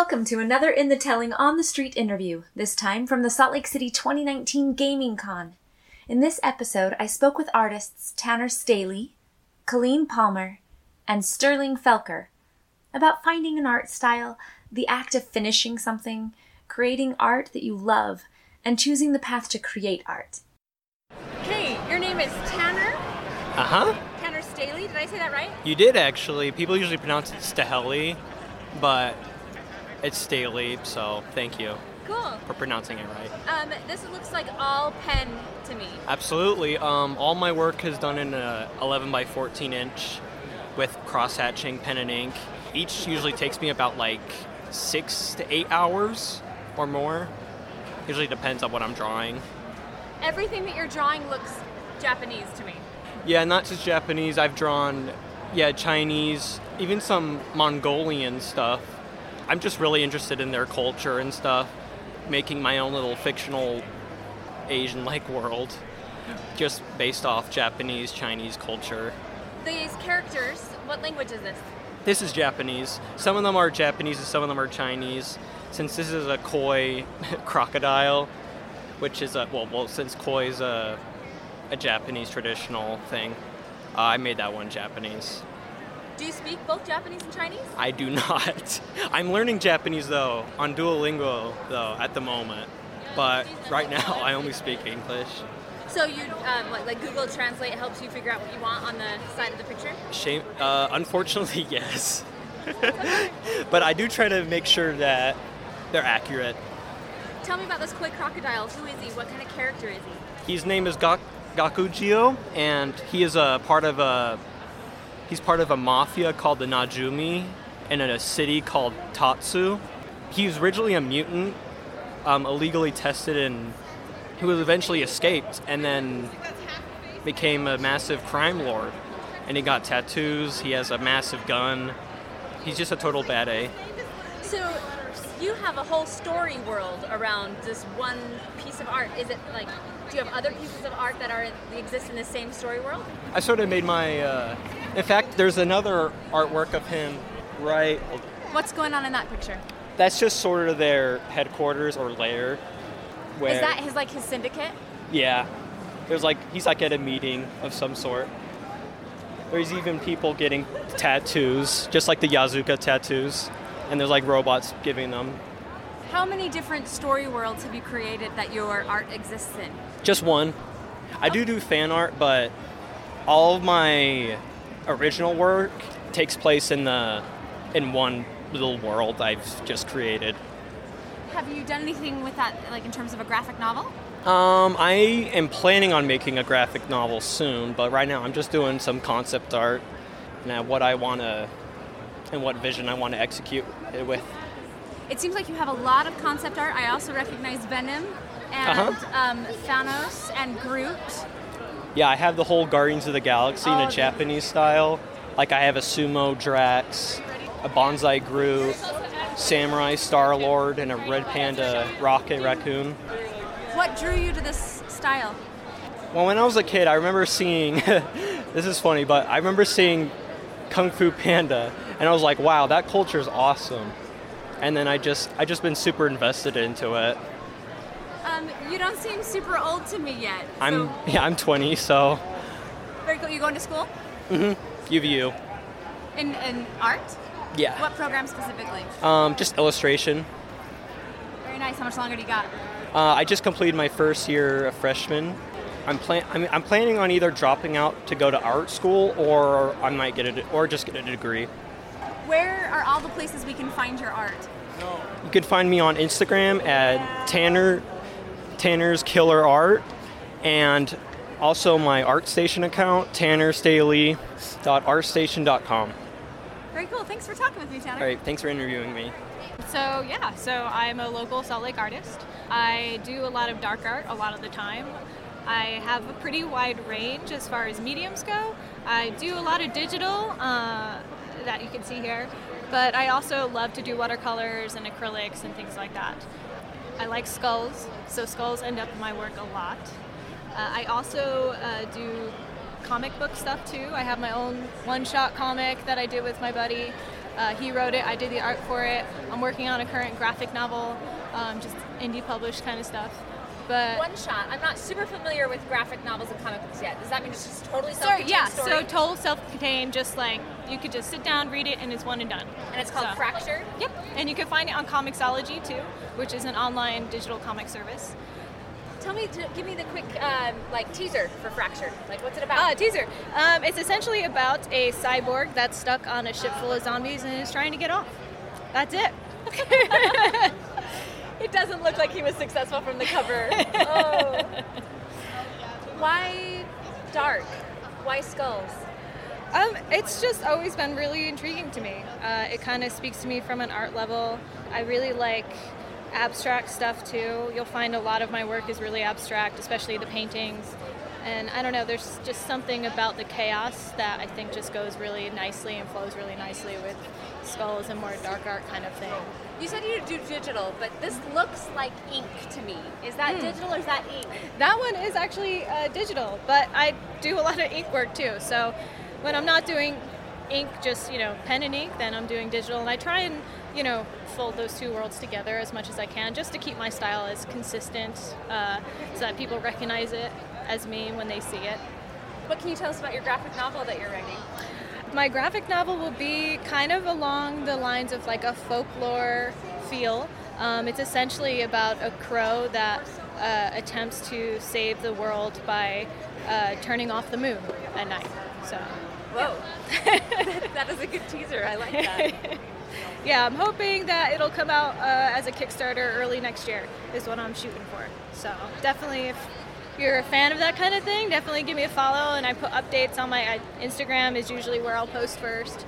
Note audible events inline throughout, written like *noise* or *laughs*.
Welcome to another In the Telling on the Street interview, this time from the Salt Lake City 2019 Gaming Con. In this episode, I spoke with artists Tanner Staley, Colleen Palmer, and Sterling Felker about finding an art style, the act of finishing something, creating art that you love, and choosing the path to create art. Hey, your name is Tanner? Uh huh. Tanner Staley, did I say that right? You did actually. People usually pronounce it Staheli, but it's Staley, so thank you Cool. for pronouncing it right. Um, this looks like all pen to me. Absolutely. Um, all my work is done in a 11 by 14 inch with cross hatching pen and ink. Each usually takes me about like six to eight hours or more. Usually depends on what I'm drawing. Everything that you're drawing looks Japanese to me. Yeah, not just Japanese. I've drawn, yeah, Chinese, even some Mongolian stuff. I'm just really interested in their culture and stuff, making my own little fictional Asian-like world, just based off Japanese, Chinese culture. These characters, what language is this? This is Japanese. Some of them are Japanese and some of them are Chinese. Since this is a koi *laughs* crocodile, which is a well, well, since koi is a a Japanese traditional thing, uh, I made that one Japanese. Do you speak both Japanese and Chinese? I do not. *laughs* I'm learning Japanese though on Duolingo though at the moment, but right now I only speak English. So you, um, like, like Google Translate helps you figure out what you want on the side of the picture? Shame. Uh, unfortunately, *laughs* yes. *laughs* but I do try to make sure that they're accurate. Tell me about this koi crocodile. Who is he? What kind of character is he? His name is Gak- Gakujio, and he is a part of a. He's part of a mafia called the Najumi, in a city called Tatsu. He was originally a mutant, um, illegally tested, and he was eventually escaped, and then became a massive crime lord. And he got tattoos. He has a massive gun. He's just a total bad A. So you have a whole story world around this one piece of art. Is it like, do you have other pieces of art that are exist in the same story world? I sort of made my. Uh, in fact, there's another artwork of him right. What's going on in that picture? That's just sort of their headquarters or lair. Where, Is that his like his syndicate? Yeah. There's like he's like at a meeting of some sort. There's even people getting tattoos, just like the Yazuka tattoos, and there's like robots giving them. How many different story worlds have you created that your art exists in? Just one. I do do fan art, but all of my original work takes place in the in one little world I've just created. Have you done anything with that, like in terms of a graphic novel? Um, I am planning on making a graphic novel soon, but right now I'm just doing some concept art and what I want to and what vision I want to execute it with. It seems like you have a lot of concept art. I also recognize Venom and Uh-huh. um, Thanos and Groot. Yeah, I have the whole Guardians of the Galaxy in Oh, a. Japanese style. Like I have a sumo Drax, a bonsai Groot, samurai Star Lord, and a red panda Rocket Raccoon. What drew you to this style? Well, when I was a kid, I remember seeing. *laughs* this is funny, but I remember seeing Kung Fu Panda, and I was like, "Wow, that culture is awesome." And then I just, I just been super invested into it. Um, you don't seem super old to me yet. I'm, *laughs* yeah, I'm 20, so very cool. You going to school UVU. in, in art? Yeah. What program specifically? Um, just illustration. Very nice. How much longer do you got? Uh, I just completed my first year of freshman. I'm, plan- I'm, I'm planning on either dropping out to go to art school, or I might get a, de- or just get a degree. Where are all the places we can find your art? You can find me on Instagram at Tanner Tanner's Killer Art, and also my ArtStation account, tannerstaheli.artstation.com. Very cool. Thanks for talking with me, Tanner. All right, thanks for interviewing me. So yeah, so I'm a local Salt Lake artist. I do a lot of dark art a lot of the time. I have a pretty wide range as far as mediums go. I do a lot of digital uh, that you can see here, but I also love to do watercolors and acrylics and things like that. I like skulls, so skulls end up in my work a lot. Uh, I also uh, do comic book stuff too. I have my own one-shot comic that I did with my buddy. Uh, he wrote it. I did the art for it. I'm working on a current graphic novel, um, just indie published kind of stuff. But One shot. I'm not super familiar with graphic novels and comic books yet. Does that mean it's just totally self-contained yeah. story? So total self-contained, just like you could just sit down, read it, and it's one and done. and it's called So- Fractured. Yep, and you can find it on Comixology too, which is an online digital comic service. Tell me, give me the quick um, like teaser for Fractured. Like, what's it about? Ah, teaser. Um, it's essentially about a cyborg that's stuck on a ship full of zombies and is trying to get off. That's it. *laughs* *laughs* *laughs* It doesn't look like he was successful from the cover. *laughs* oh. Why dark? Why skulls? Um, it's just always been really intriguing to me. Uh, it kind of speaks to me from an art level. I really like abstract stuff too. You'll find a lot of my work is really abstract, especially the paintings. And I don't know, there's just something about the chaos that I think just goes really nicely and flows really nicely with skulls and more dark art kind of thing. You said you do digital, but this looks like ink to me. Is that Hmm. digital or is that ink? That one is actually uh, digital, but I do a lot of ink work too. So when I'm not doing ink, just you know pen and ink, then I'm doing digital, and I try and you know fold those two worlds together as much as I can, just to keep my style as consistent, uh, so that people recognize it as me when they see it. What can you tell us about your graphic novel that you're writing? My graphic novel will be kind of along the lines of like a folklore feel. Um, it's essentially about a crow that uh, attempts to save the world by uh, turning off the moon at night. So, Whoa. *laughs* that is a good teaser. I like that. *laughs* yeah, I'm hoping that it'll come out uh, as a Kickstarter early next year, is what I'm shooting for. So, definitely, if you're a fan of that kind of thing, definitely give me a follow. And I put updates on my uh, Instagram, is usually where I'll post first.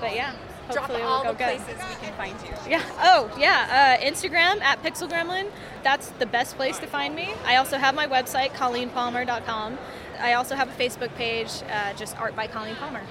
But yeah, Drop hopefully it'll the go good. places we can find you. Yeah. Oh, yeah. Uh, Instagram at Pixel Gremlin. That's the best place to find me. I also have my website, ColleenPalmer.com. I also have a Facebook page, uh, just Art by Colleen Palmer.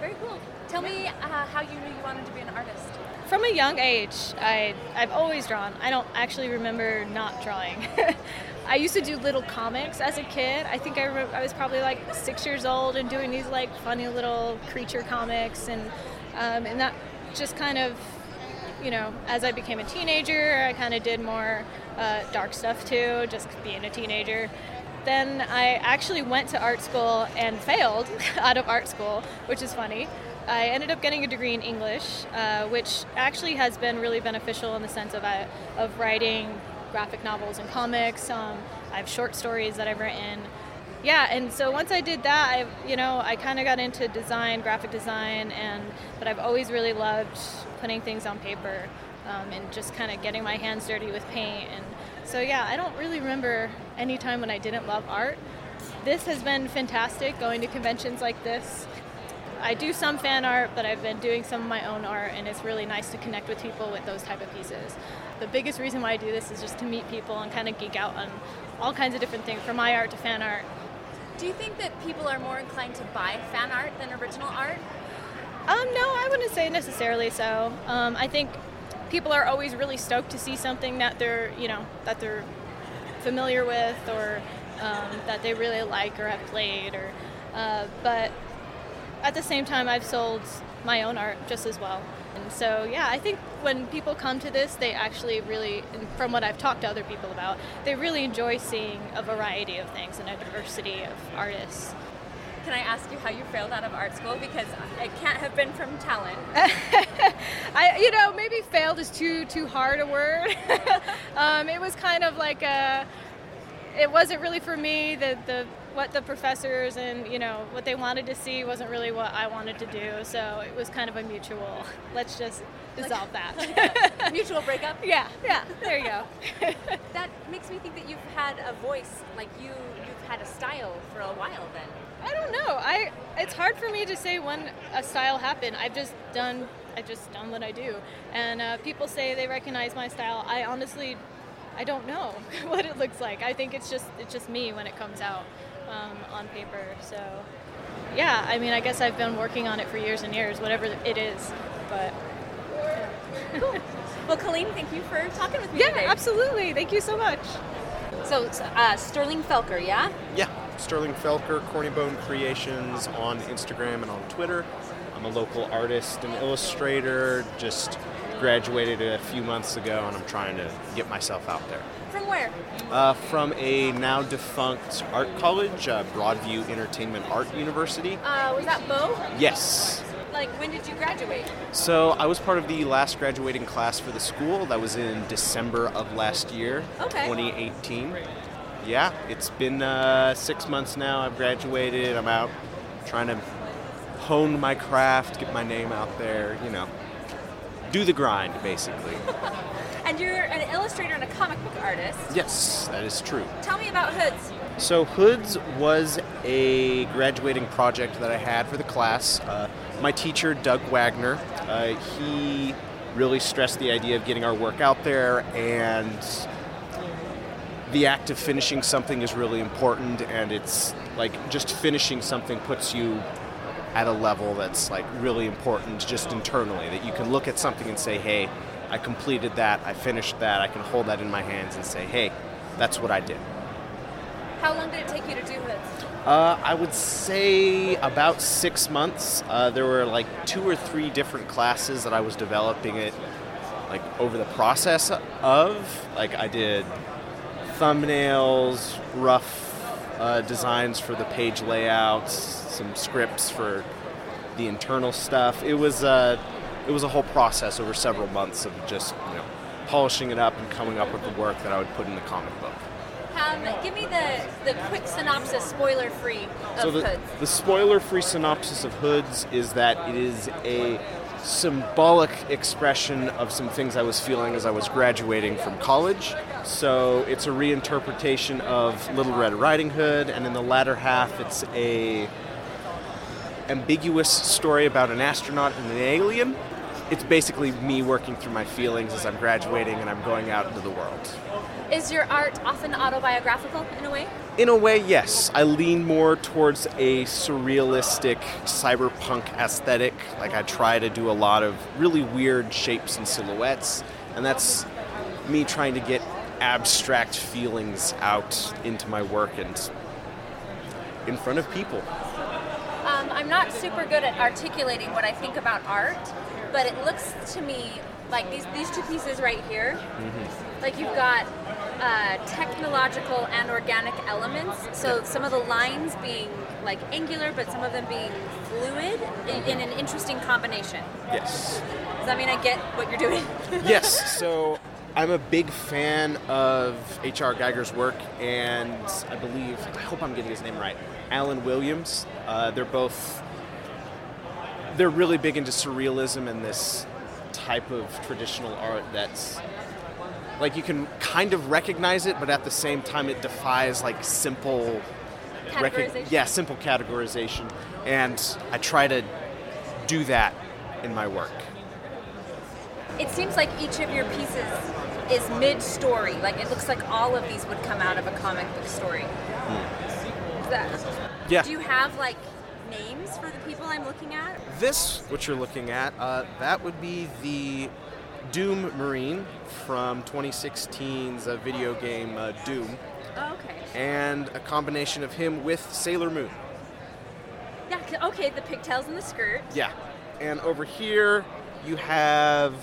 Very cool. Tell me uh, how you knew you wanted to be an artist. From a young age, I, I've always drawn. I don't actually remember not drawing. *laughs* I used to do little comics as a kid. I think I, I was probably like six years old and doing these like funny little creature comics, and um, and that just kind of, you know, as I became a teenager, I kind of did more uh, dark stuff too, just being a teenager. Then I actually went to art school and failed *laughs* out of art school, which is funny. I ended up getting a degree in English, uh, which actually has been really beneficial in the sense of uh, of writing graphic novels and comics. Um, I have short stories that I've written. Yeah, and so once I did that, I you know I kind of got into design, graphic design, and but I've always really loved putting things on paper um, and just kind of getting my hands dirty with paint. And so yeah, I don't really remember any time when I didn't love art. This has been fantastic going to conventions like this. I do some fan art, but I've been doing some of my own art, and it's really nice to connect with people with those type of pieces. The biggest reason why I do this is just to meet people and kind of geek out on all kinds of different things, from my art to fan art. Do you think that people are more inclined to buy fan art than original art? Um, no, I wouldn't say necessarily so. Um, I think people are always really stoked to see something that they're, you know, that they're familiar with or um, that they really like or have played. Or, uh, but at the same time, I've sold my own art just as well. And so, yeah, I think when people come to this, they actually really, from what I've talked to other people about, they really enjoy seeing a variety of things and a diversity of artists. Can I ask you how you failed out of art school? Because it can't have been from talent. *laughs* I, you know, maybe failed is too too hard a word. *laughs* um, it was kind of like a, it wasn't really for me. The the what the professors and you know what they wanted to see wasn't really what I wanted to do. So it was kind of a mutual. Let's just dissolve that. *laughs* Mutual breakup. *laughs* yeah, yeah. There you go. *laughs* That makes me think that you've had a voice, like you, you've had a style for a while. Then. I don't know. I it's hard for me to say when a style happened. I've just done I've just done what I do, and uh, people say they recognize my style. I honestly I don't know *laughs* what it looks like. I think it's just it's just me when it comes out um, on paper. So yeah, I mean, I guess I've been working on it for years and years, whatever it is. But *laughs* cool. Well, Colleen, thank you for talking with me yeah, today. absolutely. Thank you so much. So, uh, Sterling Felker, yeah? Yeah, Sterling Felker, Corny Bone Creations on Instagram and on Twitter. I'm I'm a local artist and illustrator. Just graduated a few months ago, and I'm trying to get myself out there. From where? Uh, from a now defunct art college, uh, Broadview Entertainment Art University. Uh, was that Bo? Yes. Like, when did you graduate? So I was part of the last graduating class for the school. That was in December of last year, Okay. 2018. Yeah, it's been uh, six months now. I've graduated. I'm out trying to hone my craft, get my name out there. You know, do the grind, basically. *laughs* And you're an illustrator and a comic book artist. yes, that is true. Tell me about Hoods. So Hoods was a graduating project that I had for the class. Uh, my teacher, Doug Wagner, uh, he really stressed the idea of getting our work out there, and the act of finishing something is really important. And it's like just finishing something puts you at a level that's like really important just internally. That you can look at something and say, "Hey, I completed that. I finished that. I can hold that in my hands and say, "Hey, that's what I did." How long did it take you to do this Uh, I would say about six months. Uh, there were like two or three different classes that I was developing it, like over the process of. Like I did thumbnails, rough uh, designs for the page layouts, some scripts for the internal stuff. It was uh, it was a whole process over several months of just you know polishing it up and coming up with the work that I would put in the comic book. Um, give me the, the quick synopsis, spoiler free, of So the, Hoods. the spoiler-free synopsis of Hoods is that it is a symbolic expression of some things I was feeling as I was graduating from college. So it's a reinterpretation of Little Red Riding Hood, and in the latter half, it's a ambiguous story about an astronaut and an alien. It's basically me working through my feelings as I'm graduating and I'm going out into the world. Is your art often autobiographical in a way? In a way, yes. I lean more towards a surrealistic cyberpunk aesthetic. Like I try to do a lot of really weird shapes and silhouettes, and that's me trying to get abstract feelings out into my work and in front of people. Um, I'm not super good at articulating what I think about art, but it looks to me like these these two pieces right here. Like you've got uh, technological and organic elements. So some of the lines being like angular, but some of them being fluid in, in an interesting combination. Yes. Does that mean I get what you're doing? *laughs* yes, so I'm a big fan of H.R. Geiger's work, and I believe, I hope I'm getting his name right, Alan Williams. Uh, they're both, they're really big into surrealism and this type of traditional art that's like you can kind of recognize it, but at the same time it defies like simple Categorization? yeah, simple categorization. And I try to do that in my work. It seems like each of your pieces is mid-story. Like it looks like all of these would come out of a comic book story. Hmm. Is that, Yeah. Do you have like names for the people I'm looking at? This, what you're looking at, uh, that would be the Doom Marine from 2016's uh, video game uh, Doom, Oh, okay. and a combination of him with Sailor Moon. Yeah. Okay. The pigtails and the skirt. Yeah. And over here, you have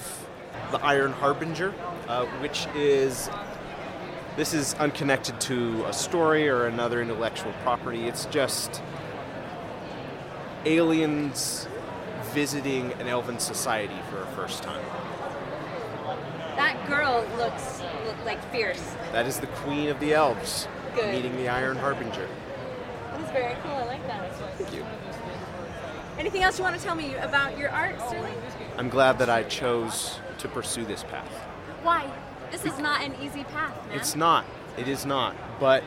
the Iron Harbinger, uh, which is. This is unconnected to a story or another intellectual property. It's just aliens visiting an elven society for a first time. That girl looks look like fierce. That is the Queen of the Elves Good. meeting the Iron Harbinger. That is very cool. I like that. Thank you. Anything else you want to tell me about your art, Sterling? I'm glad that I chose to pursue this path. Why? This is not an easy path, man. It's not. It is not. But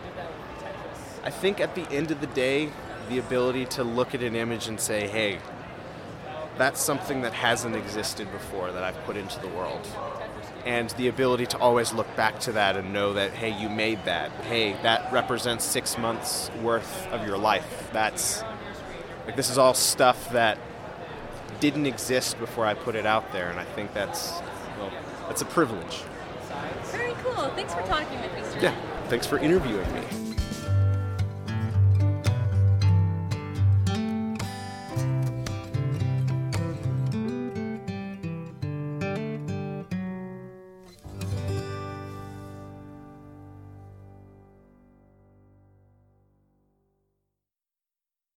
I think at the end of the day, the ability to look at an image and say, hey, that's something that hasn't existed before that I've put into the world. And the ability to always look back to that and know that, hey, you made that. Hey, that represents six months worth of your life. That's like this is all stuff that didn't exist before I put it out there, and I think that's well, that's a privilege. Very cool. Thanks for talking with me, Sterling. Yeah. Thanks for interviewing me.